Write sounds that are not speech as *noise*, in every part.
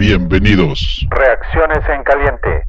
Bienvenidos. Reacciones en caliente.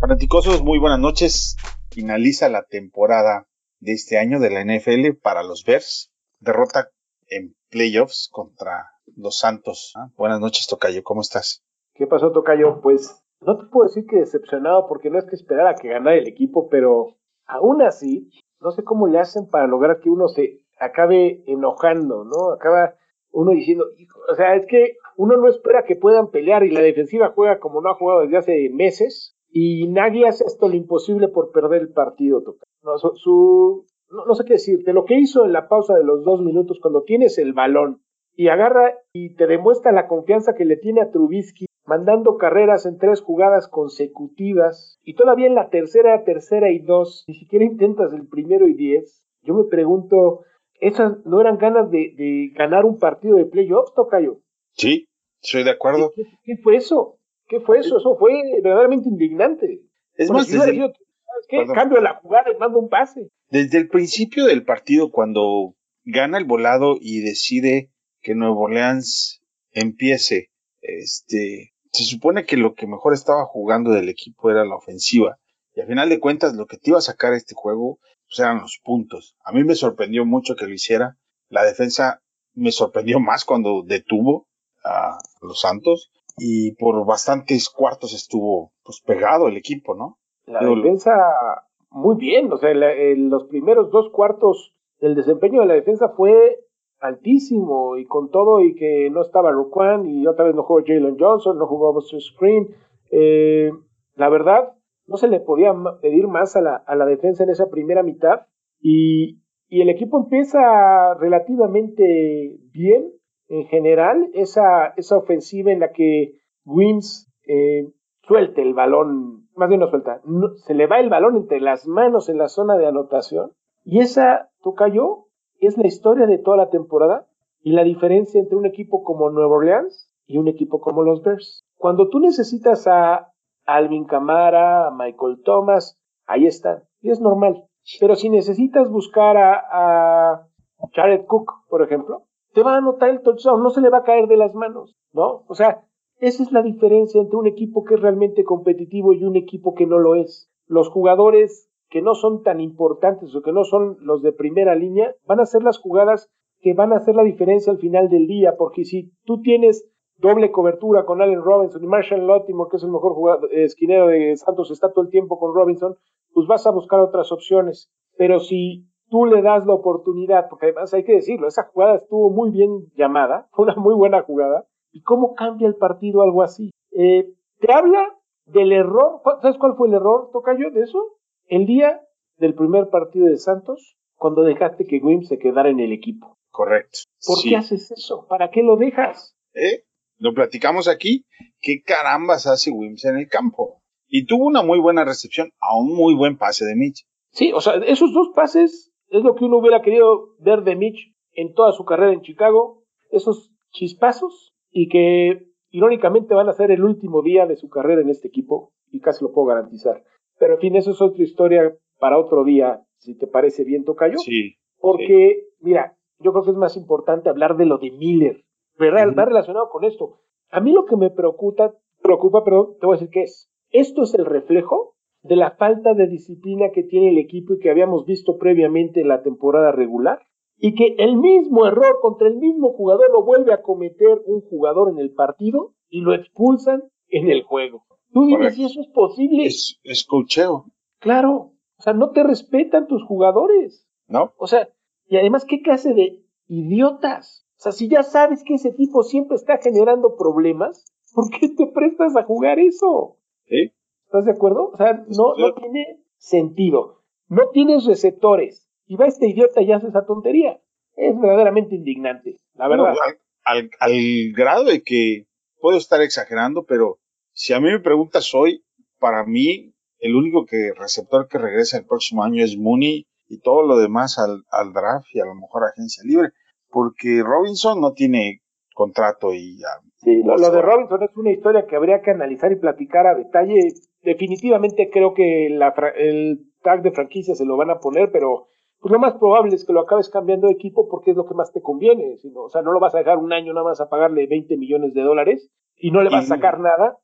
Fanaticosos, muy buenas noches. Finaliza la temporada de este año de la NFL para los Bears. Derrota en playoffs contra los Santos. Ah, buenas noches, Tocayo. ¿Cómo estás? ¿Qué pasó, Tocayo? Pues no te puedo decir que decepcionado porque no es que esperara que ganara el equipo, pero aún así, no sé cómo le hacen para lograr que uno se acabe enojando, ¿no? Acaba uno diciendo, o sea, es que uno no espera que puedan pelear y la defensiva juega como no ha jugado desde hace meses y nadie hace esto lo imposible por perder el partido, Tocayo. No, su, no, sé qué decirte, lo que hizo en la pausa de los dos minutos cuando tienes el balón y agarra y te demuestra la confianza que le tiene a Trubisky, mandando carreras en tres jugadas consecutivas y todavía en la tercera, tercera y dos, ni siquiera intentas el primero y diez. Yo me pregunto, ¿esas no eran ganas de, ganar un partido de playoffs, Tocayo? Sí, estoy de acuerdo. ¿Qué, fue eso? ¿Qué fue eso? Eso fue verdaderamente indignante. Es más, desde... ¿qué? Cambio la jugada y mando un pase. Desde el principio del partido, cuando gana el volado y decide que Nuevo Orleans empiece, este, se supone que lo que mejor estaba jugando del equipo era la ofensiva. Y al final de cuentas, lo que te iba a sacar este juego pues, eran los puntos. A mí me sorprendió mucho que lo hiciera. La defensa me sorprendió más cuando detuvo a los Santos. Y por bastantes cuartos estuvo pues pegado el equipo, ¿no? La defensa muy bien, o sea, en los primeros dos cuartos el desempeño de la defensa fue altísimo y con todo y que no estaba Roquan y otra vez no jugó Jalen Johnson, no jugó Buster Screen. Eh, la verdad, no se le podía pedir más a la, a la defensa en esa primera mitad y, y, el equipo empieza relativamente bien en general, esa, esa ofensiva en la que Wims eh, suelte el balón, más bien no suelta, se le va el balón entre las manos en la zona de anotación y esa cayó es la historia de toda la temporada y la diferencia entre un equipo como Nueva Orleans y un equipo como los Bears. Cuando tú necesitas a Alvin Kamara, a Michael Thomas, ahí están, y es normal. Pero si necesitas buscar a, a Jared Cook, por ejemplo, te va a anotar el touchdown, no se le va a caer de las manos, ¿no? O sea, esa es la diferencia entre un equipo que es realmente competitivo y un equipo que no lo es. Los jugadores que no son tan importantes o que no son los de primera línea, van a ser las jugadas que van a hacer la diferencia al final del día, porque si tú tienes doble cobertura con Allen Robinson y Marshall Lottimore, que es el mejor jugador, eh, esquinero de Santos, está todo el tiempo con Robinson, pues vas a buscar otras opciones. Pero si tú le das la oportunidad, porque además hay que decirlo, esa jugada estuvo muy bien llamada, fue *laughs* una muy buena jugada, y cómo cambia el partido algo así. Eh, te habla del error, ¿sabes cuál fue el error, Tocayo, de eso? El día del primer partido de Santos, cuando dejaste que Wim se quedara en el equipo. Correcto. ¿Por qué haces eso? ¿Para qué lo dejas? ¿Eh? Lo platicamos aquí. ¿Qué carambas hace Wims en el campo? Y tuvo una muy buena recepción a un muy buen pase de Mitch. Sí, o sea, esos dos pases es lo que uno hubiera querido ver de Mitch en toda su carrera en Chicago. Esos chispazos y que irónicamente van a ser el último día de su carrera en este equipo y casi lo puedo garantizar. Pero en fin, eso es otra historia para otro día, si te parece bien, Tocayo. Sí. Porque, mira, yo creo que es más importante hablar de lo de Miller, ¿verdad? Va relacionado con esto. A mí lo que me preocupa, preocupa, pero te voy a decir qué es. Esto es el reflejo de la falta de disciplina que tiene el equipo y que habíamos visto previamente en la temporada regular. Y que el mismo error contra el mismo jugador lo vuelve a cometer un jugador en el partido y lo expulsan en el juego. Tú dime si eso es posible. Es, es cocheo. Claro. O sea, no te respetan tus jugadores. ¿No? O sea, y además, ¿qué clase de idiotas? O sea, si ya sabes que ese tipo siempre está generando problemas, ¿por qué te prestas a jugar eso? ¿Sí? ¿Estás de acuerdo? O sea, no, no tiene sentido. No tienes receptores. Y va este idiota y hace esa tontería. Es verdaderamente indignante, la verdad. al, al grado de que puedo estar exagerando, pero si a mí me preguntas hoy, para mí, el único que receptor que regresa el próximo año es Mooney y todo lo demás al, al draft y a lo mejor agencia libre, porque Robinson no tiene contrato y ya. Sí, lo, de Robinson es una historia que habría que analizar y platicar a detalle. Definitivamente creo que la, el tag de franquicia se lo van a poner, pero pues lo más probable es que lo acabes cambiando de equipo porque es lo que más te conviene. Sino, o sea, no lo vas a dejar un año nada más a pagarle 20 millones de dólares y no le vas a sacar nada.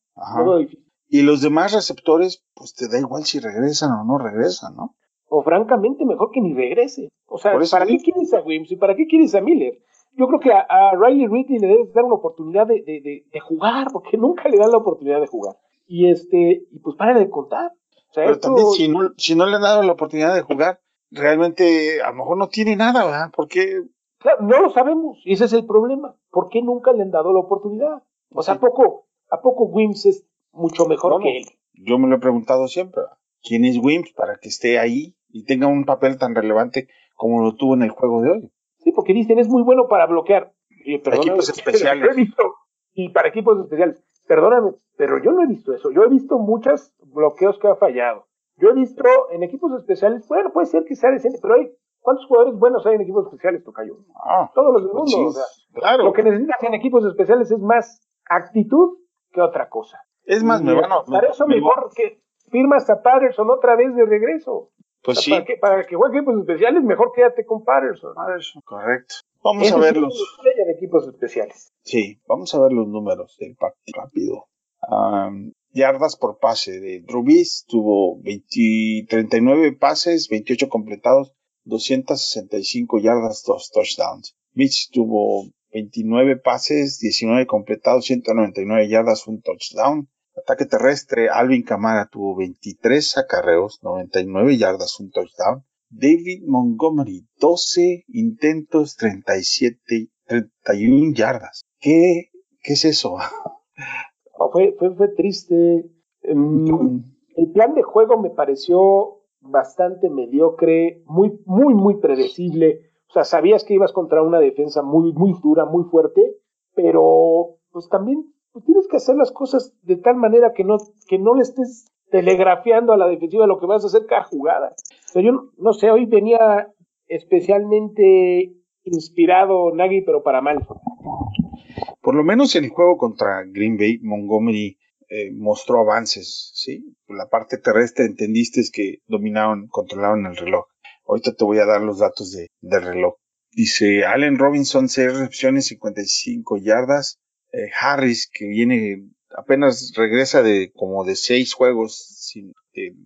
Y los demás receptores, pues te da igual si regresan o no regresan, ¿no? O francamente, mejor que ni regrese. O sea, ¿para qué quieres a Wims y para qué quieres a Miller? Yo creo que a, Riley Ridley le debes dar una oportunidad de, de, jugar, porque *laughs* nunca le dan la oportunidad de jugar. Y este, y pues para de contar. Pero también si no, si no le han dado la oportunidad de jugar, realmente a lo mejor no tiene nada, ¿verdad? Porque... Claro, no lo sabemos, y ese es el problema. ¿Por qué nunca le han dado la oportunidad? O sea, ¿a poco, ¿a poco Wims es mucho mejor que él? Yo me lo he preguntado siempre, ¿quién es Wims para que esté ahí y tenga un papel tan relevante como lo tuvo en el juego de hoy? Sí, porque dicen, es muy bueno para bloquear. para equipos *laughs* especiales. y para equipos especiales. Perdóname, pero yo no he visto eso. Yo he visto muchos bloqueos que ha fallado. Yo he visto en equipos especiales, bueno, puede ser que sea decente, pero hay, ¿cuántos jugadores buenos hay en equipos especiales, Tocayo? Ah, Todos los del pues mundo. claro. Lo que necesitas en equipos especiales es más actitud que otra cosa. Es más, me van a. Para eso mejor que firmas a Patterson otra vez de regreso. Pues sí. Para que, para que juegue equipos especiales, mejor quédate con Patterson. correcto. Vamos a ver los. de equipos especiales. Sí, vamos a ver los números del partido rápido. Um, yardas por pase de Rubis tuvo 39 pases, 28 completados, 265 yardas, 2 touchdowns. Mitch tuvo 29 pases, 19 completados, 199 yardas, un touchdown. Ataque terrestre, Alvin Camara tuvo 23 acarreos, 99 yardas, un touchdown. David Montgomery, 12 intentos, 37, 31 yardas. ¿Qué, qué es eso? *laughs* fue, fue, fue triste. Em, *clears throat* el plan de juego me pareció bastante mediocre, muy, muy, muy predecible. O sea, sabías que ibas contra una defensa muy, muy dura, muy fuerte, pero pues también pues, tienes que hacer las cosas de tal manera que no, que no le estés telegrafiando a la defensiva lo que vas a hacer cada jugada. Yo no sé, hoy venía especialmente inspirado Nagy, pero para mal. Por lo menos en el juego contra Green Bay, Montgomery eh, mostró avances, ¿sí? La parte terrestre entendiste que dominaban, controlaban el reloj. Ahorita te voy a dar los datos de, del reloj. Dice Allen Robinson, 6 recepciones, 55 yardas. Eh, Harris, que viene, apenas regresa de como de 6 juegos sin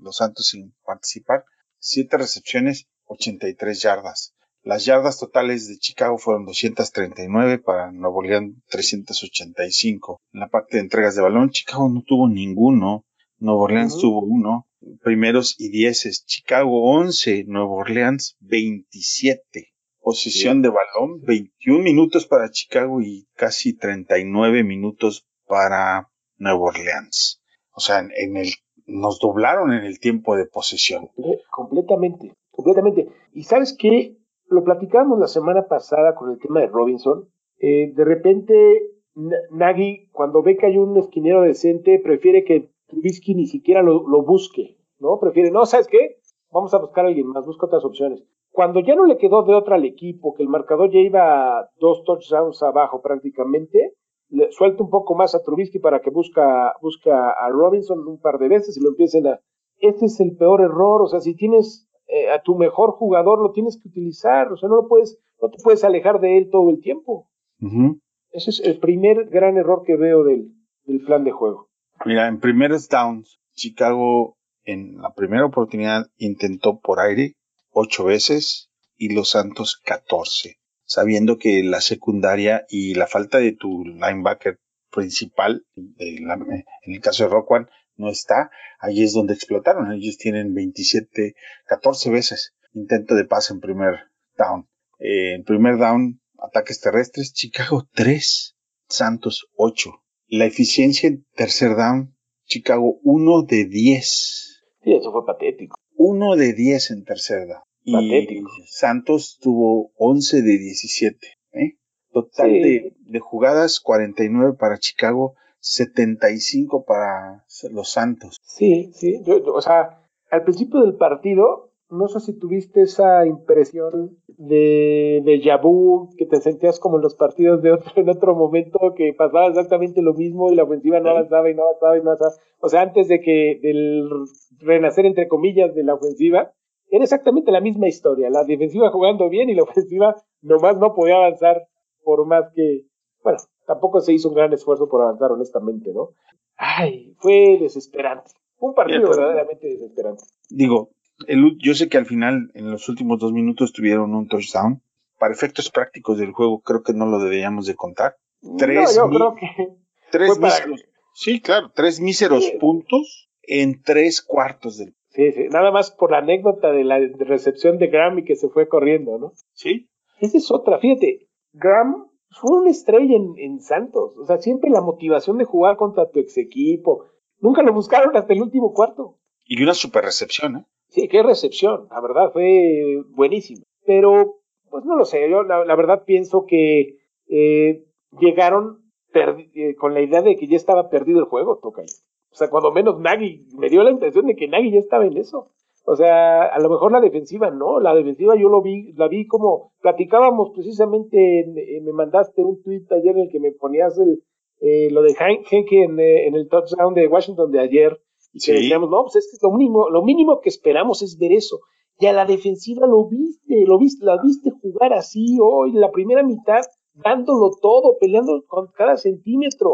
los Santos sin participar. 7 recepciones, 83 yardas. Las yardas totales de Chicago fueron 239 para Nuevo León 385. En la parte de entregas de balón, Chicago no tuvo ninguno. Nuevo Orleans tuvo uno. Primeros y dieces. Chicago 11, Nuevo Orleans 27. Posición de balón, 21 minutos para Chicago y casi 39 minutos para Nuevo Orleans. O sea, en el, nos doblaron en el tiempo de posesión. Completamente, completamente. ¿Y sabes qué? lo platicábamos la semana pasada con el tema de Robinson. Eh, de repente, Nagy, cuando ve que hay un esquinero decente, prefiere que Trubisky ni siquiera lo, busque, ¿no? Prefiere, no, ¿sabes qué? Vamos a buscar a alguien más, busca otras opciones. Cuando ya no le quedó de otra al equipo, que el marcador ya iba dos touchdowns abajo prácticamente, le suelta un poco más a Trubisky para que busca, busca a Robinson un par de veces y lo empiecen a... Este es el peor error, o sea, si tienes eh, a tu mejor jugador lo tienes que utilizar, o sea, no lo puedes, no te puedes alejar de él todo el tiempo. Ese es el primer gran error que veo del, plan de juego. Mira, en primeros downs, Chicago en la primera oportunidad intentó por aire ocho veces y los Santos 14, sabiendo que la secundaria y la falta de tu linebacker principal, en el caso de Rockwan, no está, ahí es donde explotaron. Ellos tienen 27, 14 veces intento de pase en primer down. Eh, en primer down, ataques terrestres, Chicago 3, Santos 8. La eficiencia en tercer down, Chicago 1 de 10. Sí, eso fue patético. 1 de 10 en tercer down. Patético. Y Santos tuvo 11 de 17. ¿eh? Total de, de jugadas, 49 para Chicago, 75 para los Santos. Sí, sí, o sea, al principio del partido, no sé si tuviste esa impresión de, de Yabu, que te sentías como en los partidos de otro, *laughs* en otro momento, que pasaba exactamente lo mismo y la ofensiva no avanzaba y no avanzaba y no avanzaba. O sea, antes de que, del renacer entre comillas de la ofensiva, era exactamente la misma historia. La defensiva jugando bien y la *laughs* ofensiva nomás no podía avanzar por más que, bueno, tampoco se hizo un gran esfuerzo por avanzar, honestamente, ¿no? Ay, fue desesperante. Fue un partido verdaderamente desesperante. Digo, el, yo sé que al final, en los últimos dos minutos, tuvieron un touchdown. Para efectos prácticos del juego, creo que no lo deberíamos de contar. Tres, no, yo creo que tres míseros, sí, claro, tres míseros puntos en tres cuartos del Sí, sí, nada más por la anécdota de la recepción de Graham y que se fue corriendo, ¿no? Sí. Esa es otra, fíjate, Graham fue una estrella en, Santos, o sea, siempre la motivación de jugar contra tu ex equipo, nunca lo buscaron hasta el último cuarto. Y una super recepción, ¿eh? Sí, qué recepción, la verdad, fue buenísimo. Pero, pues no lo sé, yo la, verdad pienso que eh, llegaron eh, con la idea de que ya estaba perdido el juego, toca ahí. O sea, cuando menos Nagy, me dio la impresión de que Nagy ya estaba en eso. O sea, a lo mejor la defensiva no, la defensiva yo lo vi, la vi como platicábamos precisamente, eh, me mandaste un tweet ayer en el que me ponías el, eh, lo de Henke en, eh, en, el touchdown de Washington de ayer, y que decíamos, no, pues es que lo mínimo, lo mínimo que esperamos es ver eso. Y a la defensiva lo viste, lo viste, la viste jugar así hoy, la primera mitad, dándolo todo, peleando con cada centímetro.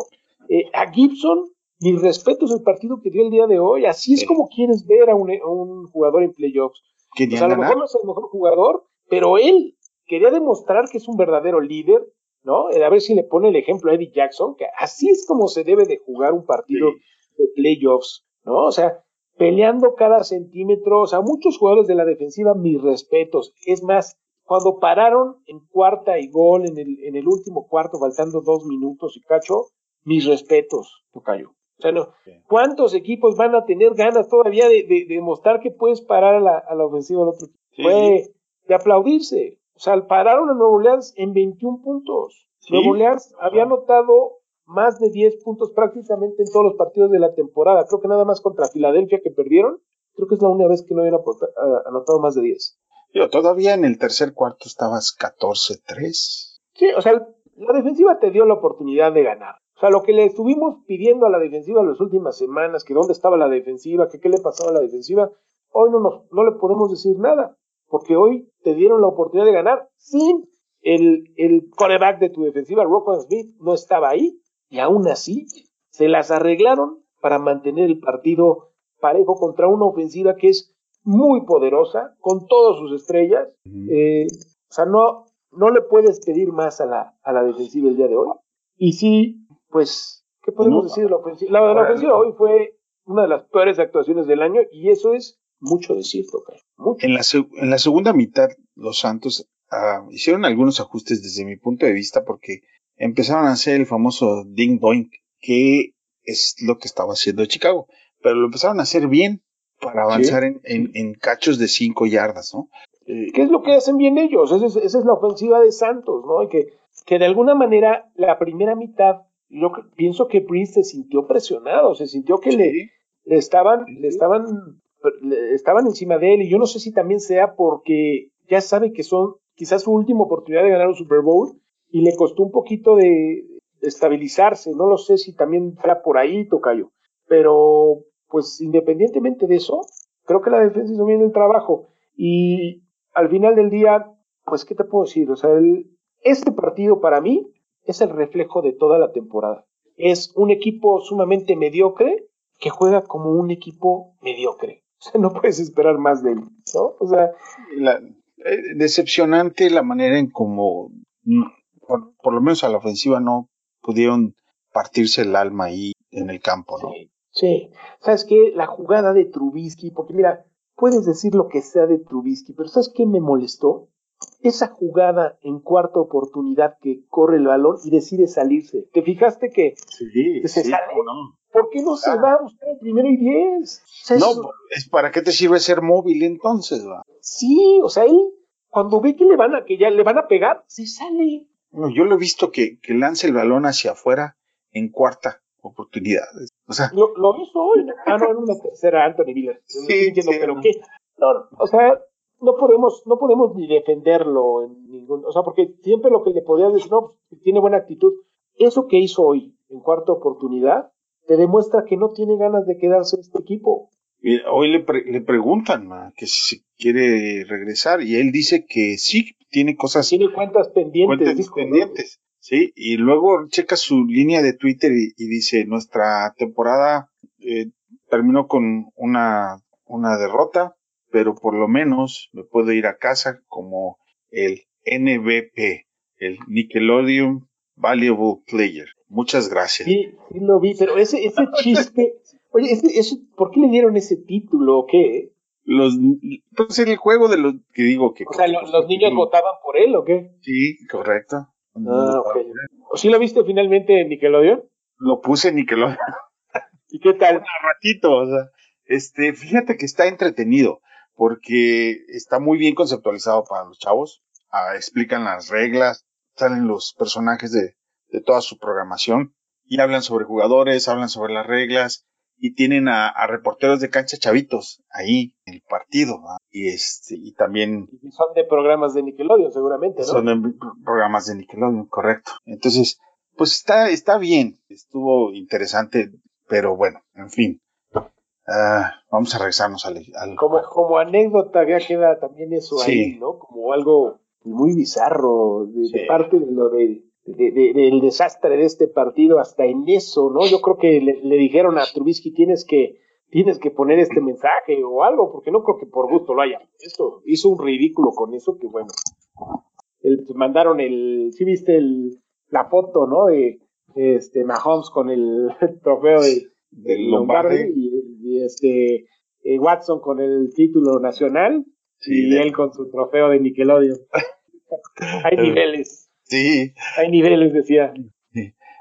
a Gibson mis respetos el partido que dio el día de hoy. Así es como quieres ver a un, jugador en playoffs. a lo mejor no es el mejor jugador, pero él quería demostrar que es un verdadero líder, ¿no? Eh, a ver si le pone el ejemplo a Eddie Jackson, que así es como se debe de jugar un partido de playoffs, ¿no? O sea, peleando cada centímetro, o sea, muchos jugadores de la defensiva, mis respetos. Es más, cuando pararon en cuarta y gol en el, en el último cuarto, faltando dos minutos y cacho, mis respetos, Tocayo. O sea, no, ¿cuántos equipos van a tener ganas todavía de, demostrar que puedes parar a la, ofensiva del otro equipo? Fue de aplaudirse. O sea, pararon a Nuevo Orleans en 21 puntos. Nuevo Orleans había anotado más de 10 puntos prácticamente en todos los partidos de la temporada. Creo que nada más contra Filadelfia que perdieron. Creo que es la única vez que no habían anotado más de 10. Yo, todavía en el tercer cuarto estabas 14-3. Sí, o sea, la defensiva te dio la oportunidad de ganar. O sea, lo que le estuvimos pidiendo a la defensiva en las últimas semanas, que dónde estaba la defensiva, que qué le pasaba a la defensiva, hoy no, nos, no le podemos decir nada, porque hoy te dieron la oportunidad de ganar sin el, el coreback de tu defensiva, Rocco Smith, no estaba ahí, y aún así se las arreglaron para mantener el partido parejo contra una ofensiva que es muy poderosa, con todas sus estrellas. Eh, o sea, no, no le puedes pedir más a la, a la defensiva el día de hoy. Y sí, pues, ¿qué podemos decir de la ofensiva? La, la ofensiva hoy fue una de las peores actuaciones del año y eso es mucho decir, Mucho. En, la, en la segunda mitad, los Santos ah, hicieron algunos ajustes desde mi punto de vista porque empezaron a hacer el famoso ding doink, que es lo que estaba haciendo Chicago, pero lo empezaron a hacer bien para avanzar en, en, cachos de cinco yardas, ¿no? Eh, ¿Qué es lo que hacen bien ellos? Esa es, esa es la ofensiva de Santos, ¿no? que, que de alguna manera la primera mitad yo pienso que Prince se sintió presionado, se sintió que le, estaban, le estaban, estaban encima de él, y yo no sé si también sea porque ya sabe que son quizás su última oportunidad de ganar un Super Bowl, y le costó un poquito de estabilizarse, no lo sé si también fuera por ahí, Tocayo, pero pues independientemente de eso, creo que la defensa hizo bien el trabajo, y al final del día, pues, ¿qué te puedo decir? O sea, este partido para mí es el reflejo de toda la temporada. Es un equipo sumamente mediocre que juega como un equipo mediocre. *laughs* O sea, no puedes esperar más de él, ¿no? O sea, eh, decepcionante la manera en cómo, por, lo menos a la ofensiva, no pudieron partirse el alma ahí en el campo, ¿no? Sí, sí. ¿Sabes qué? La jugada de Trubisky, porque mira, puedes decir lo que sea de Trubisky, pero ¿sabes qué me molestó? esa jugada en cuarta oportunidad que corre el balón y decide salirse. ¿Te fijaste que, sí, se sí, sale? ¿Por qué no se va a buscar el primero y diez? no, es para qué te sirve ser móvil entonces, va. Sí, o sea, él cuando ve que le van a, que ya le van a pegar, se sale. Yo lo he visto que, que lance el balón hacia afuera en cuarta oportunidad. O sea, lo, lo hizo hoy. Ah, no, en una tercera Anthony Miller. Sí, sí, pero qué. No, o sea, no podemos, no podemos ni defenderlo en ningún, o sea, porque siempre lo que le podías decir, no, pues, tiene buena actitud. Eso que hizo hoy, en cuarta oportunidad, te demuestra que no tiene ganas de quedarse en este equipo. Hoy le, le preguntan que si quiere regresar y él dice que sí, tiene cosas. Tiene cuentas pendientes. pendientes, sí. Y luego checa su línea de Twitter y, dice: Nuestra temporada eh, terminó con una, una derrota, pero por lo menos me puedo ir a casa como el NBP, el Nickelodeon Valuable Player. Muchas gracias. Sí, sí lo vi, pero ese, ese *laughs* chiste, oye, ¿por qué le dieron ese título o qué? Los, pues el juego de los que digo que... O sea, los, niños votaban por él o qué? Sí, correcto. Ah, ¿O sí lo viste finalmente en Nickelodeon? Lo puse en Nickelodeon. ¿Y qué tal? Un ratito, o sea, este, fíjate que está entretenido porque está muy bien conceptualizado para los chavos. Ah, explican las reglas, salen los personajes de, de toda su programación y hablan sobre jugadores, hablan sobre las reglas y tienen a, reporteros de cancha chavitos ahí en el partido y este y también son de programas de Nickelodeon seguramente ¿no? son de programas de Nickelodeon correcto. Entonces pues está está bien estuvo interesante pero bueno en fin. Ah, vamos a regresarnos al, como como anécdota ya queda también eso ahí no como algo muy bizarro de parte de lo de del desastre de este partido hasta en eso, ¿no? Yo creo que le, dijeron a Trubisky tienes que tienes que poner este mensaje o algo, porque no creo que por gusto lo haya. Esto hizo un ridículo con eso que bueno. El, mandaron el, sí viste el, la foto, ¿no? De este Mahomes con el *laughs* trofeo de, Lombardi, y, este eh, Watson con el título nacional y él con su trofeo de Nickelodeon. *laughs* Hay niveles. Sí. Hay niveles, decía.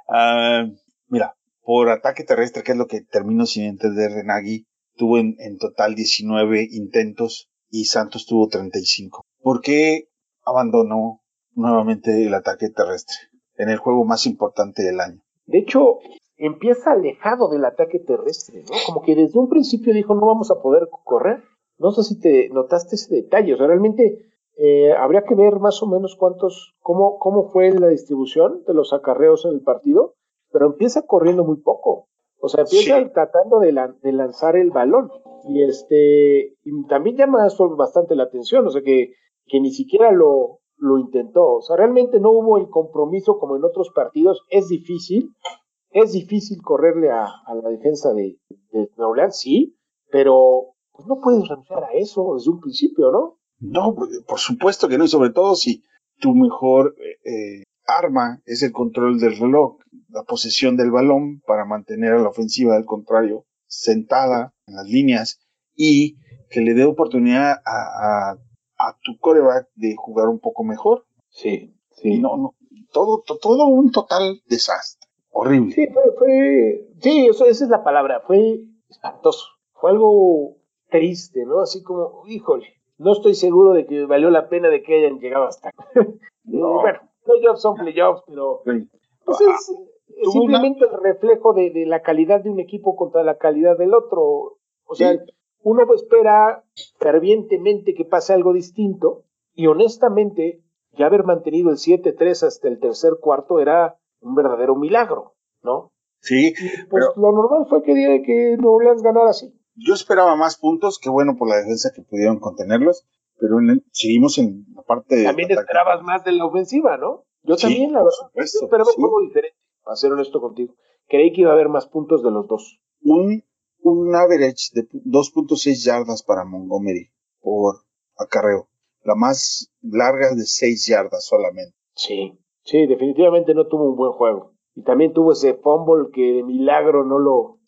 Ah, mira, por ataque terrestre, que es lo que terminó sin entender de Nagy, tuvo en, total 19 intentos y Santos tuvo 35. ¿Por qué abandonó nuevamente el ataque terrestre en el juego más importante del año? De hecho, empieza alejado del ataque terrestre, ¿no? Como que desde un principio dijo no vamos a poder correr. No sé si te notaste ese detalle. O sea, realmente eh, habría que ver más o menos cuántos, cómo, cómo fue la distribución de los acarreos en el partido, pero empieza corriendo muy poco. O sea, empieza tratando de, lanzar el balón. Y este, y también llama eso bastante la atención, o sea, que, que ni siquiera lo, lo intentó. O sea, realmente no hubo el compromiso como en otros partidos. Es difícil, es difícil correrle a, la defensa de, de Nueva sí, pero pues no puedes renunciar a eso desde un principio, ¿no? No, por supuesto que no, y sobre todo si tu mejor eh, arma es el control del reloj, la posesión del balón para mantener a la ofensiva del contrario sentada en las líneas y que le dé oportunidad a, tu coreback de jugar un poco mejor. Sí, sí. no, no, todo, todo un total desastre. Horrible. Sí, fue, fue sí, eso, esa es la palabra, fue espantoso. Fue algo triste, ¿no? Así como, híjole, no estoy seguro de que valió la pena de que hayan llegado hasta acá. *laughs* no. bueno, playoffs son playoffs, pero pues es, simplemente el reflejo de, la calidad de un equipo contra la calidad del otro. O sea, uno espera fervientemente que pase algo distinto y honestamente ya haber mantenido el 7-3 hasta el tercer cuarto era un verdadero milagro, ¿no? Sí. pues lo normal fue que, que New Orleans ganara así. Yo esperaba más puntos, qué bueno por la defensa que pudieron contenerlos, pero seguimos en la parte de. También esperabas más de la ofensiva, ¿no? Yo también, la verdad. Supuesto, esperaba un poco diferente, para ser honesto contigo. Creí que iba a haber más puntos de los dos. Un, un average de 2.6 yardas para Montgomery por acarreo. La más larga de 6 yardas solamente. Sí, sí, definitivamente no tuvo un buen juego. Y también tuvo ese fumble que de milagro no lo,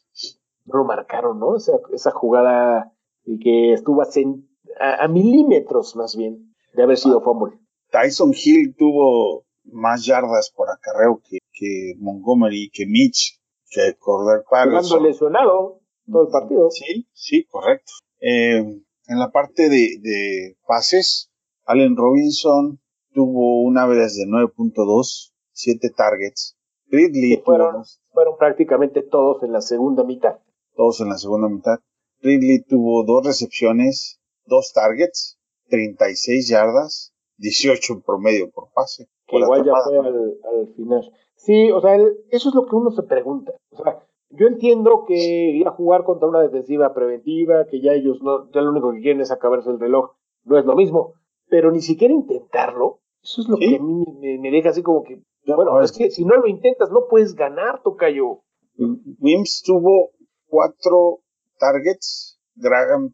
lo marcaron, ¿no? Esa, esa jugada que estuvo a, milímetros más bien de haber sido ah. fumble. Tyson Hill tuvo más yardas por acarreo que, que Montgomery, que Mitch, que Cordell Patterson. lesionado todo el partido. Sí, sí, correcto. Eh, en la parte de, de, pases, Allen Robinson tuvo una average de 9.2, 7 targets. Ridley fueron, fueron prácticamente todos en la segunda mitad todos en la segunda mitad. Ridley tuvo dos recepciones, dos targets, 36 yardas, 18 en promedio por pase. Que igual ya fue al, final. Sí, o sea, eso es lo que uno se pregunta. O sea, yo entiendo que ir a jugar contra una defensiva preventiva, que ya ellos no, ya lo único que quieren es acabarse el reloj, no es lo mismo, pero ni siquiera intentarlo, eso es lo que a mí me, deja así como que, bueno, es que si no lo intentas no puedes ganar, Tocayo. Wims tuvo cuatro targets, Graham,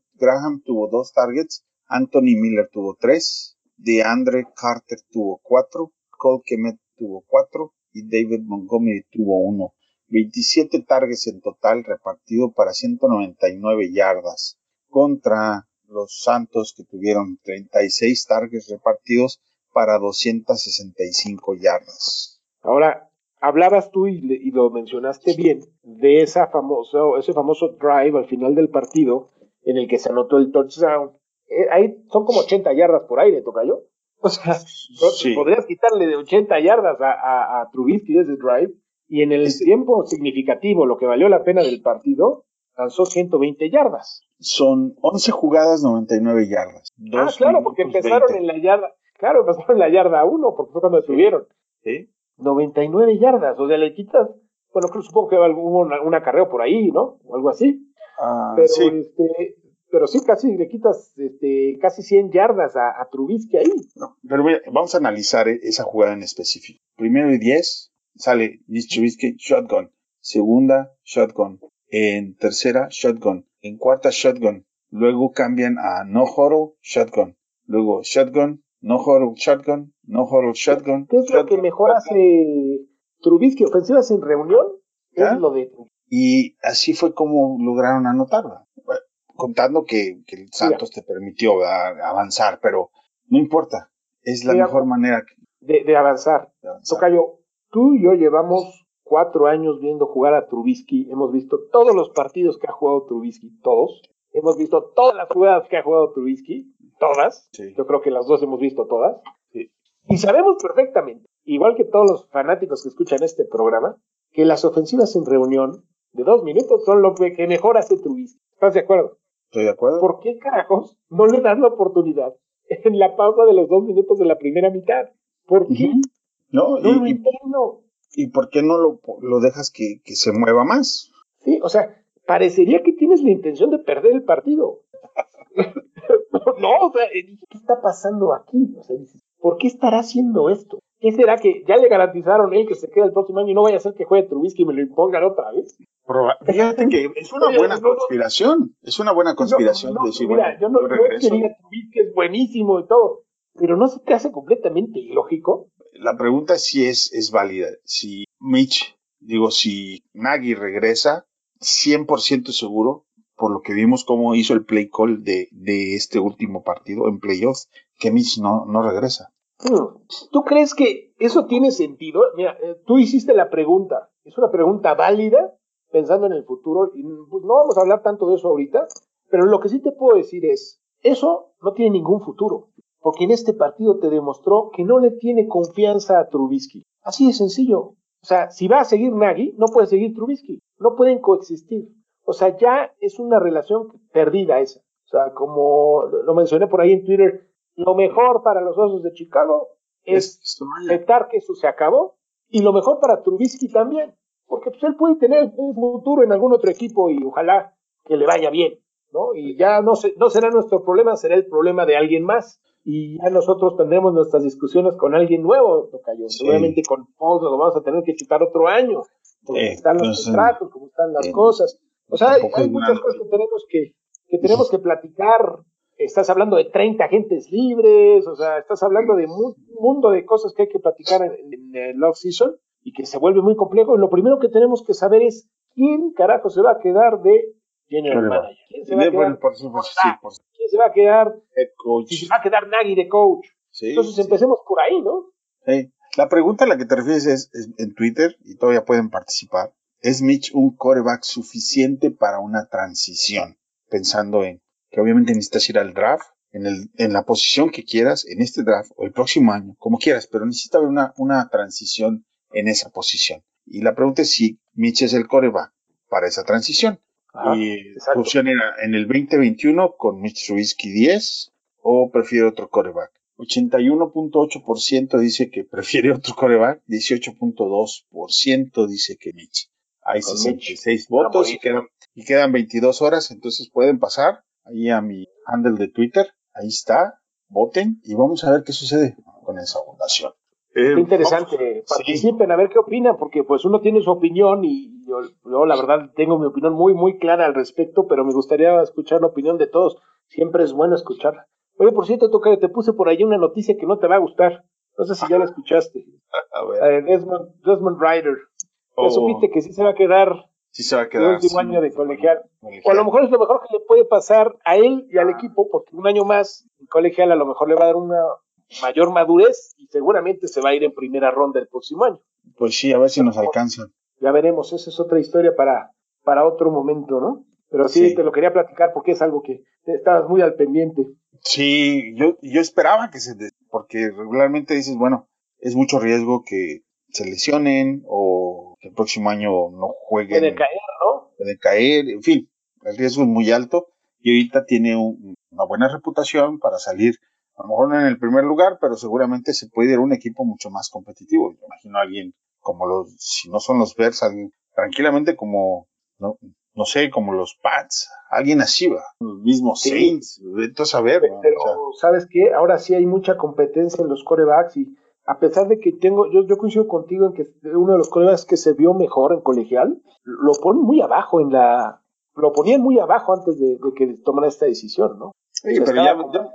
tuvo dos targets, Anthony Miller tuvo tres, DeAndre Carter tuvo cuatro, Cole Kemet tuvo cuatro. Y David Montgomery tuvo uno. 27 targets en total repartido para 199 yardas contra los Santos que tuvieron 36 targets repartidos para 265 yardas. Ahora, hablabas tú y, lo mencionaste bien de esa famoso, ese famoso drive al final del partido en el que se anotó el touchdown. Eh, ahí son como 80 yardas por aire, toca yo. O sea, *laughs* podrías quitarle de 80 yardas a, a, a Trubisky ese drive y en el tiempo significativo, lo que valió la pena del partido, lanzó 120 yardas. Son 11 jugadas, 99 yardas. Ah, claro, porque empezaron en la yarda, claro, empezaron en la yarda 1, porque fue cuando estuvieron. Sí. 99 yardas, o sea, le quitas, bueno, creo, supongo que hubo un acarreo por ahí, ¿no? O algo así. Ah, pero, sí. Este, pero sí, casi le quitas este, casi 100 yardas a, a Trubisky ahí. No, pero vamos a analizar esa jugada en específico. Primero y 10, sale Trubisky, shotgun. Segunda, shotgun. En tercera, shotgun. En cuarta, shotgun. Luego cambian a no horror, shotgun. Luego shotgun, no horror, shotgun, no horror, shotgun. ¿Qué es lo que mejor hace Trubisky? ¿Ofensivas en reunión? Es lo de y así fue como lograron anotarla. Contando que, el Santos te permitió avanzar, pero no importa. Es la mejor manera de, avanzar. de avanzar. Tocayo, Tú y yo llevamos cuatro años viendo jugar a Trubisky, hemos visto todos los partidos que ha jugado Trubisky, todos. Hemos visto todas las jugadas que ha jugado Trubisky, todas. Yo creo que las dos hemos visto todas. Y sabemos perfectamente, igual que todos los fanáticos que escuchan este programa, que las ofensivas en reunión de dos minutos son lo que mejor hace Trubisky. ¿Estás de acuerdo? Estoy de acuerdo. ¿Por qué carajos no le das la oportunidad en la pausa de los dos minutos de la primera mitad? ¿Por qué? ¿no? y, ¿Y por qué no lo, lo dejas que, se mueva más? Sí, o sea, parecería que tienes la intención de perder el partido. *laughs* no, o sea, ¿qué está pasando aquí? O sea, ¿por qué estará haciendo esto? ¿Qué será que ya le garantizaron él que se queda el próximo año y no vaya a ser que juegue Trubisky y me lo impongan otra vez? Fíjate que es una buena conspiración. Es una buena conspiración decir, mira, yo no, yo quería Trubisky es buenísimo y todo, pero no se te hace completamente ilógico la pregunta es si es, es válida. Si Mitch, digo, si Nagy regresa, 100% seguro, por lo que vimos cómo hizo el play call de, este último partido en playoffs, que Mitch no, regresa. Hmm. ¿Tú crees que eso tiene sentido? Mira, eh, tú hiciste la pregunta. Es una pregunta válida, pensando en el futuro, y pues, no vamos a hablar tanto de eso ahorita, pero lo que sí te puedo decir es, eso no tiene ningún futuro porque en este partido te demostró que no le tiene confianza a Trubisky. Así de sencillo. O sea, si va a seguir Nagy, no puede seguir Trubisky. No pueden coexistir. O sea, ya es una relación perdida esa. O sea, como lo mencioné por ahí en Twitter, lo mejor para los Osos de Chicago es aceptar que eso se acabó y lo mejor para Trubisky también, porque pues, él puede tener un futuro en algún otro equipo y ojalá que le vaya bien, ¿no? Y ya no, no será nuestro problema, será el problema de alguien más y ya nosotros tendremos nuestras discusiones con alguien nuevo, Tocayo. Seguramente con Paul nos lo vamos a tener que quitar otro año, como están los contratos, como están las cosas. O sea, hay, muchas cosas que tenemos que, que tenemos que platicar. Estás hablando de 30 agentes libres, o sea, estás hablando de un mundo de cosas que hay que platicar en, el off-season y que se vuelve muy complejo. Lo primero que tenemos que saber es quién carajo se va a quedar de general manager. ¿Quién se va a quedar? Por supuesto, sí, por ¿Quién se va a quedar? Head coach. Si se va a quedar Nagy de coach. Entonces empecemos por ahí, ¿no? Sí. La pregunta a la que te refieres es, en Twitter, y todavía pueden participar. ¿Es Mitch un coreback suficiente para una transición? Pensando en que obviamente necesitas ir al draft, en, el, en la posición que quieras, en este draft o el próximo año, como quieras, pero necesita haber una, una transición en esa posición. Y la pregunta es si Mitch es el coreback para esa transición y funciona en el 2021 con Mitch Trubisky 10 o prefiere otro coreback. 81.8% dice que prefiere otro coreback, 18.2% dice que Mitch. Hay 66 votos y quedan, y quedan 22 horas, entonces pueden pasar ahí a mi handle de Twitter. Ahí está, voten y vamos a ver qué sucede con esa votación. Eh, interesante, participen a ver qué opinan, porque pues uno tiene su opinión y yo, yo, la verdad tengo mi opinión muy, muy clara al respecto, pero me gustaría escuchar la opinión de todos. Siempre es bueno escucharla. Oye, por cierto, Tocayo, te puse por ahí una noticia que no te va a gustar. No sé si ya la escuchaste. *laughs* A ver. Desmond, Desmond Ryder. Ya supiste que sí se va a quedar Sí se va a el último sí, año de colegial. colegial. O a lo mejor es lo mejor que le puede pasar a él y al equipo, porque un año más en colegial a lo mejor le va a dar una mayor madurez y seguramente se va a ir en primera ronda el próximo año. Pues sí, a ver si nos alcanzan. Ya veremos, esa es otra historia para, para otro momento, ¿no? Pero sí, Sí. te lo quería platicar porque es algo que estabas muy al pendiente. Sí, yo, yo esperaba que se... de- porque regularmente dices, bueno, es mucho riesgo que se lesionen o que el próximo año no jueguen. Puede caer, ¿no? puede caer, en fin, el riesgo es muy alto y ahorita tiene un- una buena reputación para salir, a lo mejor no en el primer lugar, pero seguramente se puede ir a un equipo mucho más competitivo. Yo imagino a alguien como los, si no son los Bears, alguien tranquilamente como, no, no sé, como los Pats, alguien así va, los mismos Sí. Saints, vete a. ¿no? Pero, O sea, ¿sabes qué? Ahora sí hay mucha competencia en los corebacks y a pesar de que tengo, yo, yo coincido contigo en que uno de los corebacks que se vio mejor en colegial, lo ponen muy abajo en la, lo ponían muy abajo antes de, de que tomara esta decisión, ¿no? sí, O sea, pero estaba ya, como, ya-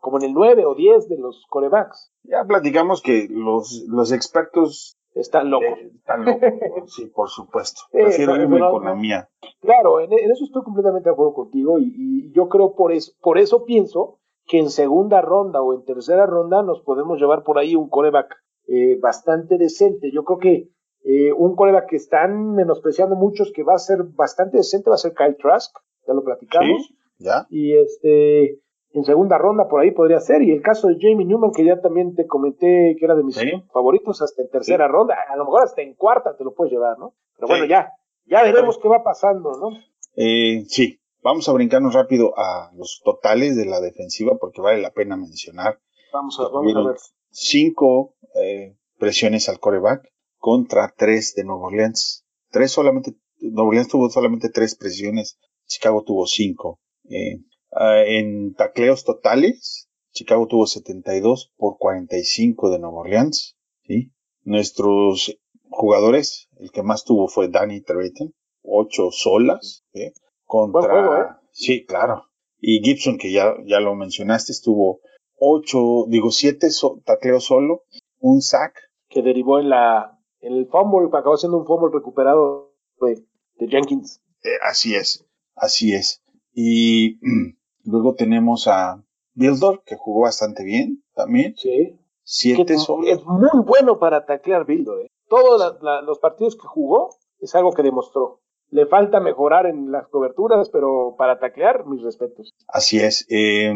como en el 9 o 10 de los corebacks. ya platicamos que los, los expertos Están locos. eh, están locos, *laughs* sí, por supuesto. Prefiero irme con la mía. Claro, en, en eso estoy completamente de acuerdo contigo y, y yo creo por eso, por eso pienso que en segunda ronda o en tercera ronda nos podemos llevar por ahí un coreback eh, bastante decente. Yo creo que eh, un coreback que están menospreciando muchos que va a ser bastante decente va a ser Kyle Trask, ya lo platicamos. Sí, ya. Y este en segunda ronda por ahí podría ser. Y el caso de Jamie Newman, que ya también te comenté que era de mis Sí. favoritos hasta en tercera ronda, a lo mejor hasta en cuarta te lo puedes llevar, ¿no? Pero bueno, ya, ya veremos qué va pasando, ¿no? Eh, sí, vamos a brincarnos rápido a los totales de la defensiva porque vale la pena mencionar. Vamos a, vamos a ver. Cinco eh, presiones al coreback contra tres de Nueva Orleans. Tres solamente, Nueva Orleans tuvo solamente tres presiones, Chicago tuvo cinco. Eh, ah, en tacleos totales, Chicago tuvo 72 por 45 de Nueva Orleans. ¿sí? Nuestros jugadores, el que más tuvo fue Danny Trevathan, ocho solas, ¿sí? Contra... Juego, ¿eh? Sí, claro. Y Gibson, que ya, ya lo mencionaste, estuvo ocho, digo, siete so- tacleos solo, un sack, que derivó en la en el fumble, acabó siendo un fumble recuperado de, de Jenkins. Eh, así es, así es. Y *clears throat* luego tenemos a Bildor, que jugó bastante bien también, Sí. siete Que solo. es muy bueno para taclear Bildo. ¿eh? Todos la- la- los partidos que jugó es algo que demostró. Le falta mejorar en las coberturas, pero para taclear, mis respetos. Así es. Eh,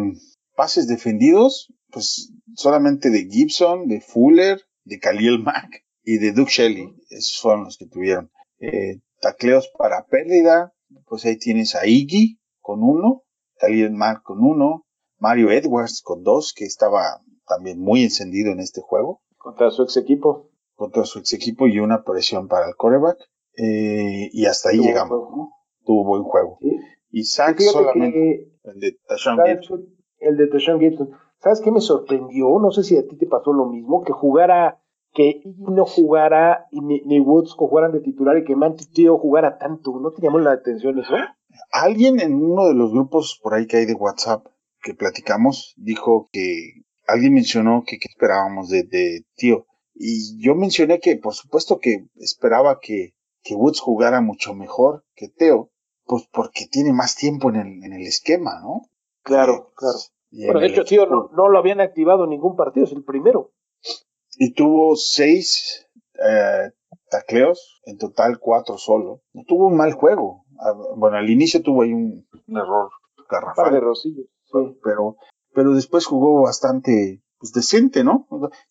pases defendidos, pues solamente de Gibson, de Fuller, de Khalil Mack y de Duke Shelley. Esos fueron los que tuvieron. Eh, tacleos para pérdida, pues ahí tienes a Iggy con uno, Khalil Mack con uno, Mario Edwards con dos, que estaba también muy encendido en este juego Contra su ex equipo. contra su ex equipo y una presión para el quarterback. Eh, y hasta ahí Tuvo llegamos. buen juego. ¿no? Tuvo buen juego. Sí. Y fíjate solamente que el de Tashawn ¿sabes Gibson. qué? el de Deshaun Gibson. ¿Sabes qué me sorprendió? No sé si a ti te pasó lo mismo, que jugara, que no jugara y ni, ni Woods jugaran de titular y que Manti Teo jugara tanto. ¿No te llamó la atención eso? Alguien en uno de los grupos por ahí que hay de WhatsApp que platicamos dijo que alguien mencionó que qué esperábamos de, de Tío. Y yo mencioné que por supuesto que esperaba que, que Woods jugara mucho mejor que Teo, pues porque tiene más tiempo en el, en el esquema, ¿no? Claro, claro. Y, en Bueno, de hecho, tío, no, no lo habían activado en ningún partido, es el primero. y tuvo seis eh, tacleos, en total cuatro solo. No tuvo un mal juego. Bueno, al inicio tuvo ahí un, un error Un par garrafal. de rosillos. Sí. pero, pero después jugó bastante pues, decente, ¿no?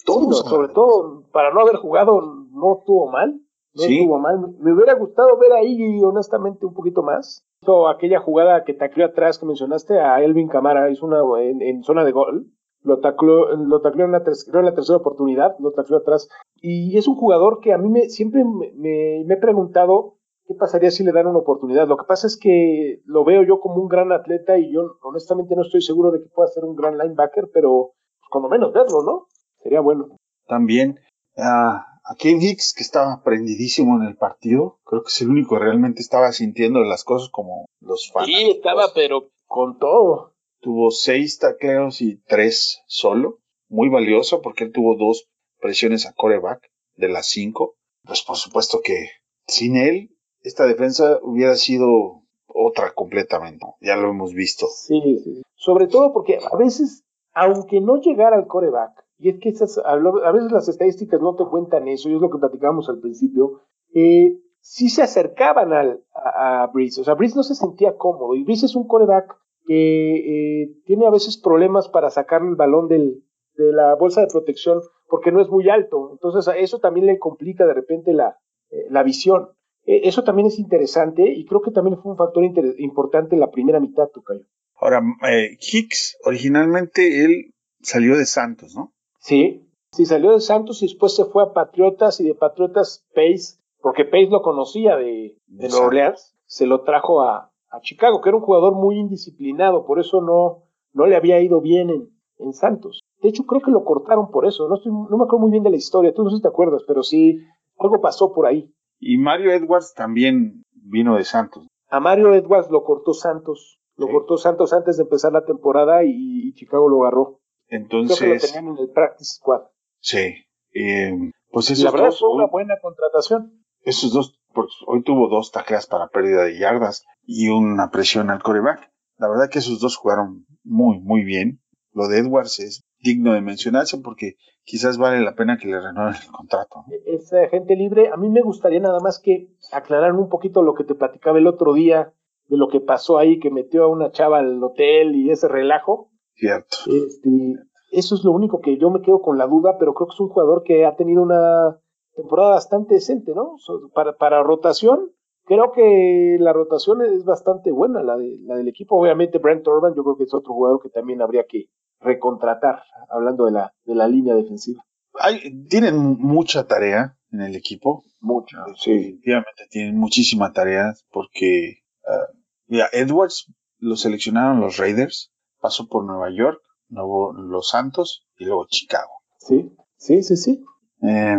Todos, Sí, no, sobre todo, para no haber jugado, no estuvo mal. No Sí. estuvo mal. Me hubiera gustado ver ahí, honestamente, un poquito más. Hizo aquella jugada que tacleó atrás que mencionaste a Elvin Camara, hizo una en, en zona de gol. Lo tacleó, lo tacleó en, la en tercera oportunidad, lo tacleó atrás. Y es un jugador que a mí me, siempre me, me- me he preguntado ¿qué pasaría si le dan una oportunidad? Lo que pasa es que lo veo yo como un gran atleta y yo honestamente no estoy seguro de que pueda ser un gran linebacker, pero pues, cuando menos verlo, ¿no? Sería bueno. También a Ken Hicks, que estaba prendidísimo en el partido, creo que es el único que realmente estaba sintiendo las cosas como los fans. Sí, estaba, pero con todo. Tuvo seis tacleos y tres solo. Muy valioso porque él tuvo dos presiones a coreback de las cinco. Pues por supuesto que sin él, esta defensa hubiera sido otra completamente. Ya lo hemos visto. Sí, sí. Sobre todo porque a veces, aunque no llegara al coreback, y es que esas, a veces las estadísticas no te cuentan eso, y es lo que platicábamos al principio, eh, sí se acercaban al, a, a Breeze. O sea, Breeze no se sentía cómodo, y Breeze es un coreback que eh, tiene a veces problemas para sacar el balón de la bolsa de protección porque no es muy alto. Entonces, eso también le complica de repente la, eh, visión. Eh, eso también es interesante y creo que también fue un factor importante en la primera mitad, Tucayo. Ahora, Hicks, originalmente él salió de Santos, ¿no? Sí, sí, salió de Santos y después se fue a Patriotas y de Patriotas Pace, porque Pace lo conocía de, de Nueva Orleans, se lo trajo a, a, Chicago, que era un jugador muy indisciplinado, por eso no, no le había ido bien en, en Santos. De hecho, creo que lo cortaron por eso, no, estoy, no me acuerdo muy bien de la historia, tú no sé si te acuerdas, pero sí, algo pasó por ahí. Y Mario Edwards también vino de Santos. A Mario Edwards lo cortó Santos. Lo sí. cortó Santos antes de empezar la temporada y, y, Chicago lo agarró. Entonces. Creo que lo tenían en el practice squad. Sí. Eh, pues esos la verdad dos, fue una buena contratación. Esos dos, pues hoy tuvo dos tacleas para pérdida de yardas y una presión al coreback. La verdad que esos dos jugaron muy, muy bien. Lo de Edwards es digno de mencionarse porque quizás vale la pena que le renueven el contrato. Es gente libre. A mí me gustaría nada más que aclarar un poquito lo que te platicaba el otro día de lo que pasó ahí, que metió a una chava al hotel y ese relajo. Cierto. Este, eso es lo único que yo me quedo con la duda, pero creo que es un jugador que ha tenido una temporada bastante decente, ¿no? Para, para rotación, creo que la rotación es bastante buena, la, de, la del equipo. Obviamente, Brent Orban, yo creo que es otro jugador que también habría que recontratar, hablando de la, de la línea defensiva. Hay, tienen mucha tarea en el equipo. Mucha. Sí, definitivamente tienen muchísima tarea porque, uh, mira, Edwards lo seleccionaron los Raiders, pasó por Nueva York, luego Los Santos y luego Chicago. Sí, sí, sí, sí. Eh,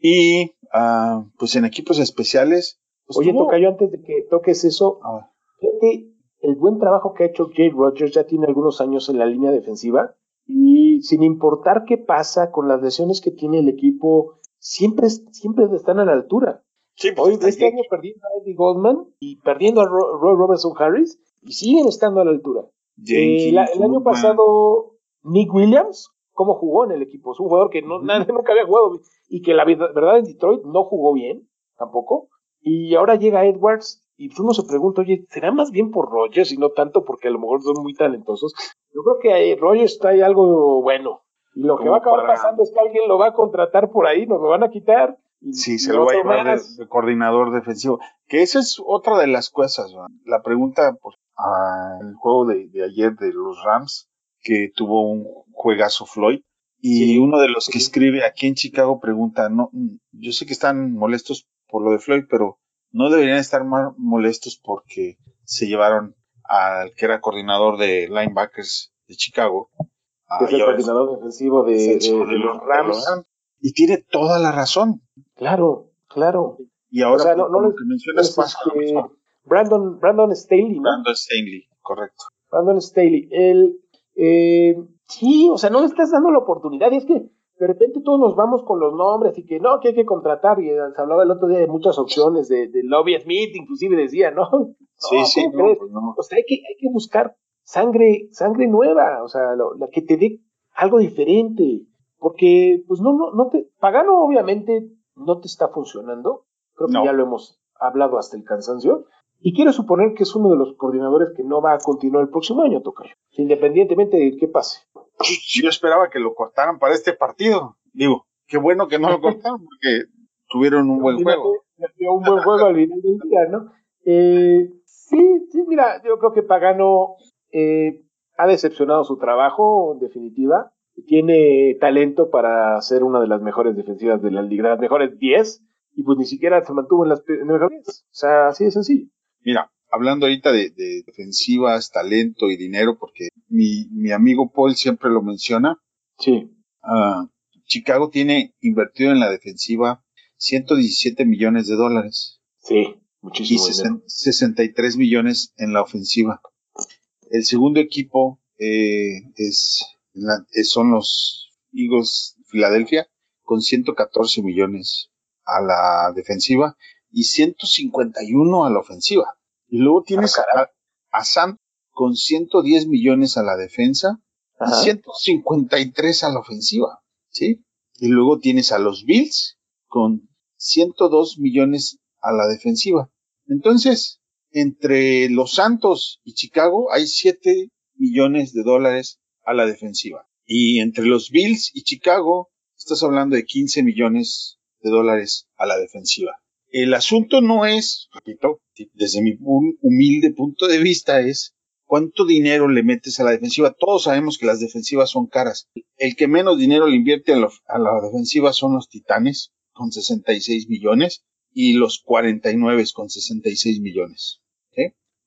y uh, pues en equipos especiales. Pues Oye, tuvo... Tocayo, antes de que toques eso, ah. fíjate el buen trabajo que ha hecho Jay Rogers, ya tiene algunos años en la línea defensiva, y sin importar qué pasa con las lesiones que tiene el equipo, siempre, siempre están a la altura. Sí, pues Hoy, este año perdiendo a Eddie Goldman y perdiendo a Roy Robertson Harris, y siguen estando a la altura. Eh, la, el año pasado, Nick Williams, ¿cómo jugó en el equipo? Es un jugador que no, nadie *laughs* nunca había jugado y que la verdad en Detroit no jugó bien, tampoco. Y ahora llega Edwards y uno se pregunta, oye, ¿será más bien por Rogers y no tanto porque a lo mejor son muy talentosos? Yo creo que ahí Rogers trae algo bueno. Y lo que va a acabar para... pasando es que alguien lo va a contratar por ahí, nos lo van a quitar. Sí, se lo va a llevar de, de, coordinador defensivo. Que esa es otra de las cosas. ¿no? La pregunta, pues, al juego de, de, ayer de los Rams, que tuvo un juegazo Floyd. Y sí, uno de los sí. que escribe aquí en Chicago pregunta, no, yo sé que están molestos por lo de Floyd, pero no deberían estar más molestos porque se llevaron al que era coordinador de linebackers de Chicago. Es el coordinador defensivo de, de, de, los Rams. Y tiene toda la razón. Claro, claro. Y ahora, o sea, no, no lo que mencionas, pasa lo mismo. Brandon, Brandon Staley, ¿no? Brandon Staley, correcto. Brandon Staley. El, eh, sí, o sea, no le estás dando la oportunidad. Y es que de repente todos nos vamos con los nombres y que no, que hay que contratar. Y se hablaba el otro día de muchas opciones, de, de Lobby Smith, inclusive decía, ¿no? Sí, *laughs* no, sí, no, pues no. O sea, hay que, hay que buscar sangre, sangre nueva, o sea, lo, la que te dé algo diferente. Porque, pues no, no, no te. Pagano, obviamente, no te está funcionando. Creo que no. ya lo hemos hablado hasta el cansancio. Y quiero suponer que es uno de los coordinadores que no va a continuar el próximo año, Tocayo, independientemente de qué pase. Yo esperaba que lo cortaran para este partido. Digo, qué bueno que no lo cortaron porque tuvieron un buen juego. Un buen juego al final del día, ¿no? Eh, sí, sí, mira, yo creo que Pagano eh, ha decepcionado su trabajo, en definitiva. Tiene talento para ser una de las mejores defensivas de la liga, de las mejores 10 y pues ni siquiera se mantuvo en las en O sea, así de sencillo. Mira, hablando ahorita de, defensivas, talento y dinero, porque mi, mi, amigo Paul siempre lo menciona. Sí. Uh, Chicago tiene invertido en la defensiva 117 millones de dólares. Sí, muchísimo. Y 63 millones en la ofensiva. El segundo equipo eh, es, son los Eagles Filadelfia con 114 millones a la defensiva y 151 a la ofensiva. Y luego tienes ah, a, a, Sam con 110 millones a la defensa y 153 a la ofensiva, ¿sí? Y luego tienes a los Bills con 102 millones a la defensiva. Entonces, entre los Santos y Chicago hay 7 millones de dólares a la defensiva. Y entre los Bills y Chicago, estás hablando de 15 millones de dólares a la defensiva. El asunto no es, repito, desde mi humilde punto de vista, es cuánto dinero le metes a la defensiva. Todos sabemos que las defensivas son caras. El que menos dinero le invierte a, la defensiva son los Titanes, con 66 millones, y los 49 con 66 millones.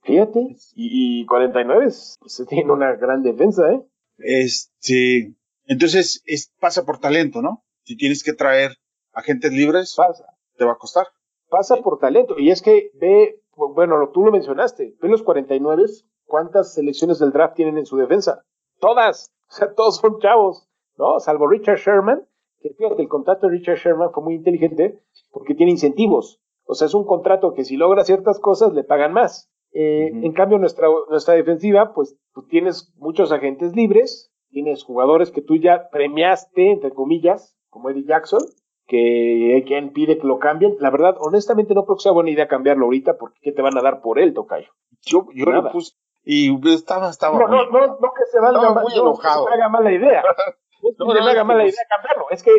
Fíjate, y, 49 se tiene una gran defensa, ¿eh? Este, entonces es, pasa por talento, ¿no? Si tienes que traer agentes libres, pasa. te va a costar. Pasa por talento, y es que ve, bueno, tú lo mencionaste, ve los 49, ¿cuántas selecciones del draft tienen en su defensa? Todas, *laughs* o sea, todos son chavos, ¿no? Salvo Richard Sherman, que fíjate, el contrato de Richard Sherman fue muy inteligente porque tiene incentivos. O sea, es un contrato que si logra ciertas cosas le pagan más. Eh, en cambio, nuestra, nuestra defensiva, pues tú tienes muchos agentes libres, tienes jugadores que tú ya premiaste, entre comillas, como Eddie Jackson, que quien pide que lo cambien. La verdad, honestamente, no creo que sea buena idea cambiarlo ahorita, porque ¿qué te van a dar por él, Tocayo? Yo, yo lo puse, y estaba, estaba. No, no, no, no que se valga muy enojado. No, que se haga mala idea. *laughs* no, no, me haga mala idea cambiarlo. Es que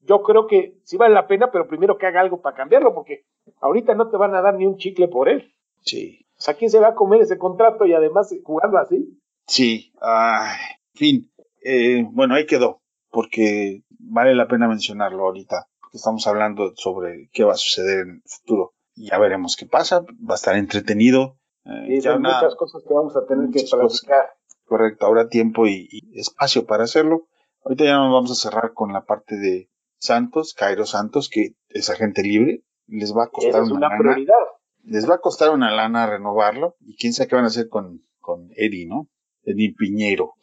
yo creo que sí vale la pena, pero primero que haga algo para cambiarlo, porque ahorita no te van a dar ni un chicle por él. Sí. O sea, ¿quién se va a comer ese contrato y además jugando así? Sí, en fin. Eh, bueno, ahí quedó, porque vale la pena mencionarlo ahorita, porque estamos hablando sobre qué va a suceder en el futuro. Ya veremos qué pasa, va a estar entretenido. Eh, hay muchas cosas que vamos a tener que platicar. Correcto, habrá tiempo y, espacio para hacerlo. Ahorita ya nos vamos a cerrar con la parte de Santos, Cairo Santos, que es agente libre, les va a costar es una, prioridad les va a costar una lana renovarlo y quién sabe qué van a hacer con, con Eddie, ¿no? Eddie Piñero.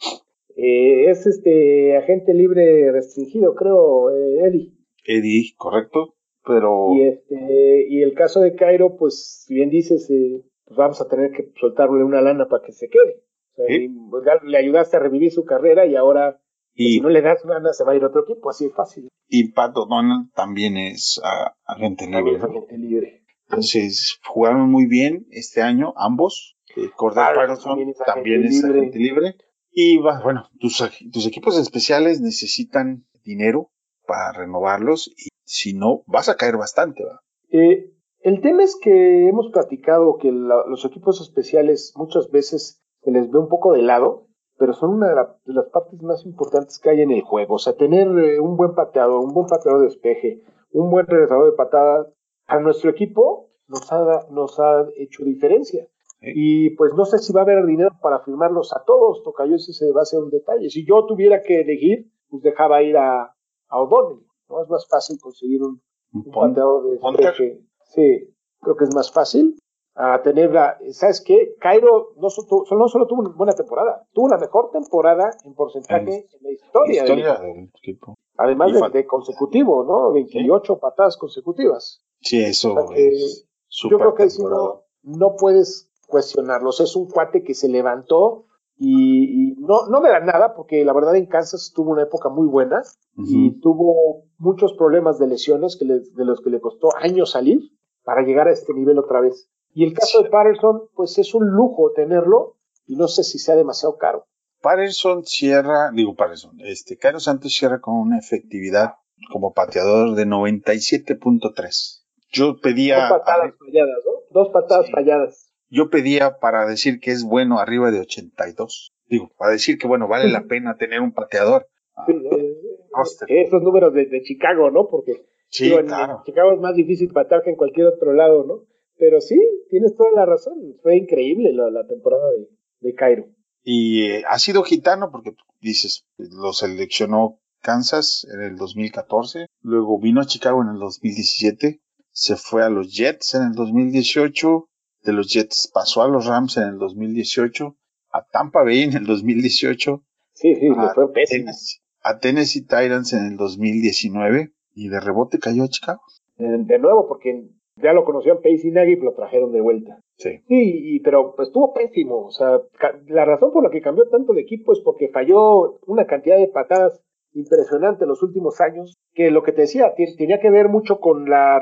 Eh, es este agente libre restringido, creo, eh, Eddie. Eddie, correcto, pero... Y, este, y el caso de Cairo, pues, si bien dices, eh, pues vamos a tener que soltarle una lana para que se quede. O sea, pues, le ayudaste a revivir su carrera y ahora, pues, si no le das lana, se va a ir a otro equipo, así es fácil. Y Pat O'Donnell también es agente libre. es agente libre. Entonces, jugaron muy bien este año, ambos. Eh, Cordell Patterson también es, agente, libre. Y bueno, tus, tus equipos especiales necesitan dinero para renovarlos y si no, vas a caer bastante. ¿va? Eh, el tema es que hemos platicado que los equipos especiales muchas veces se les ve un poco de lado, pero son una de, las partes más importantes que hay en el juego. O sea, tener eh, un buen pateador, un buen pateador de despeje, un buen regresador de patada, a nuestro equipo nos ha, nos ha hecho diferencia. Y pues no sé si va a haber dinero para firmarlos a todos, Tocayo, ese va a ser un detalle. Si yo tuviera que elegir, pues dejaba ir a, a O'Donnell, ¿no? Es más fácil conseguir un, un pateador de Sí, creo que es más fácil a tener la, ¿sabes qué? Cairo no, no, solo tuvo una buena temporada, tuvo la mejor temporada en porcentaje en, la historia, del, equipo. Además de, consecutivo, ¿no? 28 patadas consecutivas. Sí, eso es Yo creo que si no, no puedes cuestionarlos. Es un cuate que se levantó y, no, no me da nada porque la verdad en Kansas tuvo una época muy buena y tuvo muchos problemas de lesiones que de los que le costó años salir para llegar a este nivel otra vez. Y el caso de Patterson, pues es un lujo tenerlo y no sé si sea demasiado caro. Patterson cierra, digo Patterson, este, Cairo Santos cierra con una efectividad como pateador de 97.3. Yo pedía... Dos patadas falladas, ¿no? Dos patadas falladas. Yo pedía para decir que es bueno arriba de 82. Digo, para decir que, bueno, vale la pena tener un pateador. Sí, eh, esos números de, Chicago, ¿no? Porque Sí, claro. En Chicago es más difícil patar que en cualquier otro lado, ¿no? Pero sí, tienes toda la razón. Fue increíble la, temporada de, de Cairo. Y eh, ha sido gitano porque dices, lo seleccionó Kansas en el 2014, luego vino a Chicago en el 2017, se fue a los Jets en el 2018, de los Jets pasó a los Rams en el 2018, a Tampa Bay en el 2018, sí, sí, fue pésimo. a Tennessee Titans en el 2019 y de rebote cayó a Chicago. De, nuevo, porque ya lo conocían Pace y Nagy, lo trajeron de vuelta. Sí. Sí, pero pues estuvo pésimo. O sea, la razón por la que cambió tanto de equipo es porque falló una cantidad de patadas impresionante en los últimos años, que lo que te decía, tenía que ver mucho con la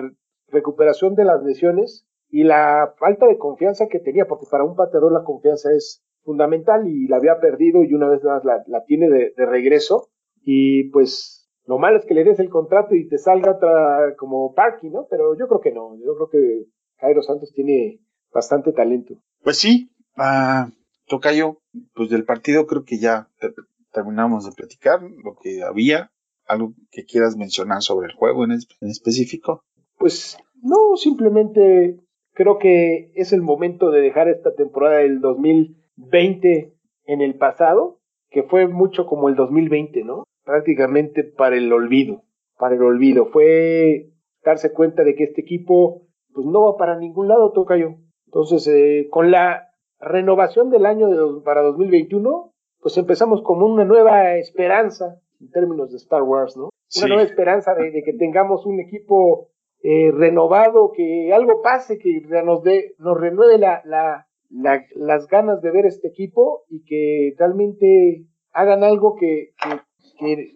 recuperación de las lesiones y la falta de confianza que tenía, porque para un pateador la confianza es fundamental y la había perdido y una vez más la, tiene de, regreso. Y pues lo malo es que le des el contrato y te salga otra como parking, ¿no? Pero yo creo que no, yo creo que Jairo Santos tiene bastante talento. Pues sí, uh, Tocayo, pues del partido creo que ya terminamos de platicar lo que había. ¿Algo que quieras mencionar sobre el juego en, en específico? Pues no, simplemente creo que es el momento de dejar esta temporada del 2020 en el pasado, que fue mucho como el 2020, ¿no? Prácticamente para el olvido, para el olvido. Fue darse cuenta de que este equipo pues no va para ningún lado, Tocayo. Entonces, eh, con la renovación del año de, para 2021, pues empezamos como una nueva esperanza en términos de Star Wars, ¿no? Una nueva esperanza de, que tengamos un equipo eh, renovado, que algo pase, que nos, nos renueve la, la, las ganas de ver este equipo y que realmente hagan algo que, que,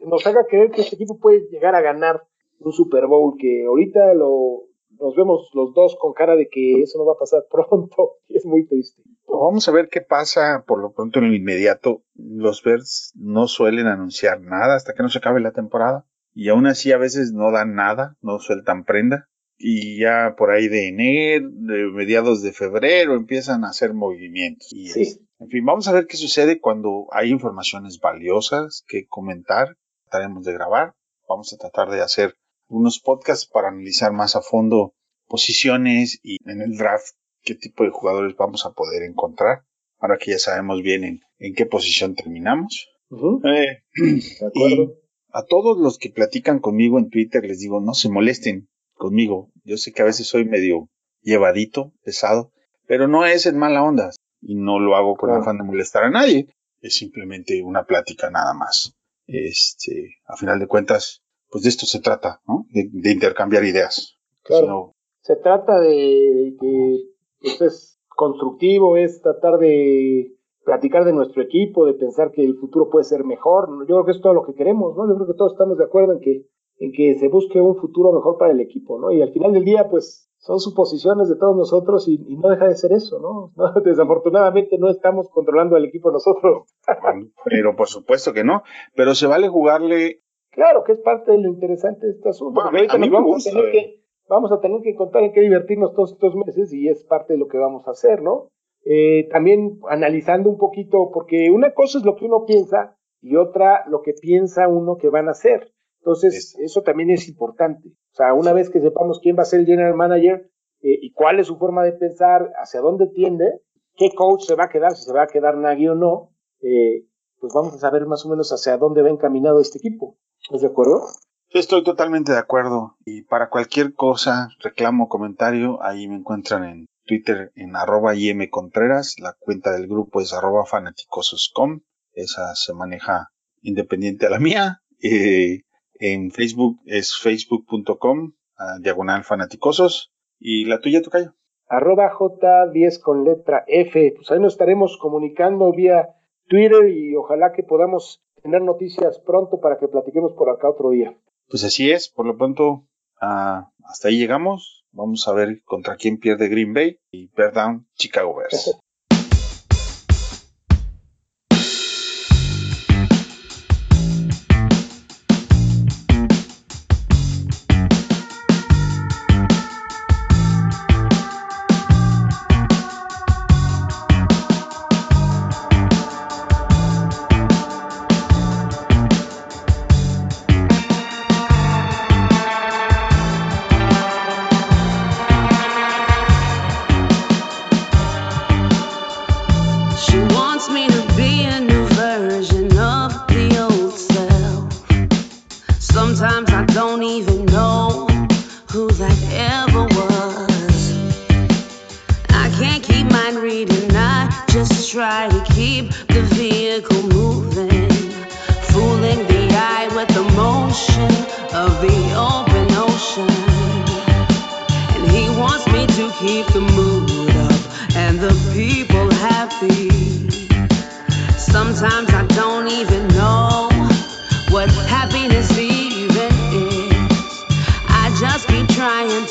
nos haga creer que este equipo puede llegar a ganar un Super Bowl, que ahorita lo, nos vemos los dos con cara de que eso no va a pasar *laughs* pronto y es muy triste. Vamos a ver qué pasa por lo pronto en el inmediato. Los Bears no suelen anunciar nada hasta que no se acabe la temporada. Y aún así a veces no dan nada, no sueltan prenda. Y ya por ahí de enero, de mediados de febrero, empiezan a hacer movimientos. Y sí. En fin, vamos a ver qué sucede cuando hay informaciones valiosas que comentar. Trataremos de grabar. Vamos a tratar de hacer unos podcasts para analizar más a fondo posiciones y en el draft qué tipo de jugadores vamos a poder encontrar. Ahora que ya sabemos bien en, qué posición terminamos. Eh, de *clears throat* acuerdo. a todos los que platican conmigo en Twitter les digo, no se molesten conmigo. Yo sé que a veces soy medio llevadito, pesado, pero no es en mala onda y no lo hago con afán de molestar a nadie. Es simplemente una plática nada más. Este, a final de cuentas, pues de esto se trata, ¿no? De, intercambiar ideas. Claro. se trata de que pues es constructivo, es tratar de platicar de nuestro equipo, de pensar que el futuro puede ser mejor. Yo creo que es todo lo que queremos, ¿no? Yo creo que todos estamos de acuerdo en que, en que se busque un futuro mejor para el equipo, ¿no? Y al final del día, pues son suposiciones de todos nosotros y, no deja de ser eso, *laughs* ¿no? Desafortunadamente no estamos controlando al equipo nosotros. pero por supuesto que no, pero se vale jugarle. Claro, que es parte de lo interesante de este asunto. a mí me gusta, que vamos a tener que contar en qué divertirnos todos estos meses y es parte de lo que vamos a hacer, ¿no? Eh, también analizando un poquito, porque una cosa es lo que uno piensa y otra lo que piensa uno que van a hacer. Entonces, eso también es importante. O sea, una vez que sepamos quién va a ser el general manager eh, y cuál es su forma de pensar, hacia dónde tiende, qué coach se va a quedar, si se va a quedar Nagy o no, eh, pues vamos a saber más o menos hacia dónde va encaminado este equipo. ¿Estás de acuerdo? Estoy totalmente de acuerdo. Y para cualquier cosa, reclamo, comentario, ahí me encuentran en Twitter en arroba Contreras. La cuenta del grupo es arroba fanaticososcom. Esa se maneja independiente a la mía. *laughs* Eh, en Facebook es facebook.com diagonal fanaticosos. ¿Y la tuya, Tocayo? Arroba J10 con letra F. Pues ahí nos estaremos comunicando vía Twitter y ojalá que podamos tener noticias pronto para que platiquemos por acá otro día. Pues así es, por lo pronto ah, hasta ahí llegamos. Vamos a ver contra quién pierde Green Bay y Bear Down Chicago Bears. *laughs*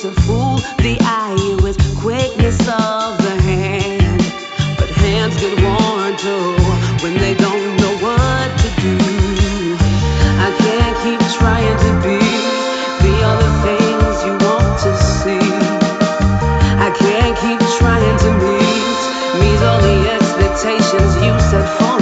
to fool the eye with quickness of the hand. But hands get worn too when they don't know what to do. I can't keep trying to be the other things you want to see. I can't keep trying to meet meet all the expectations you set for.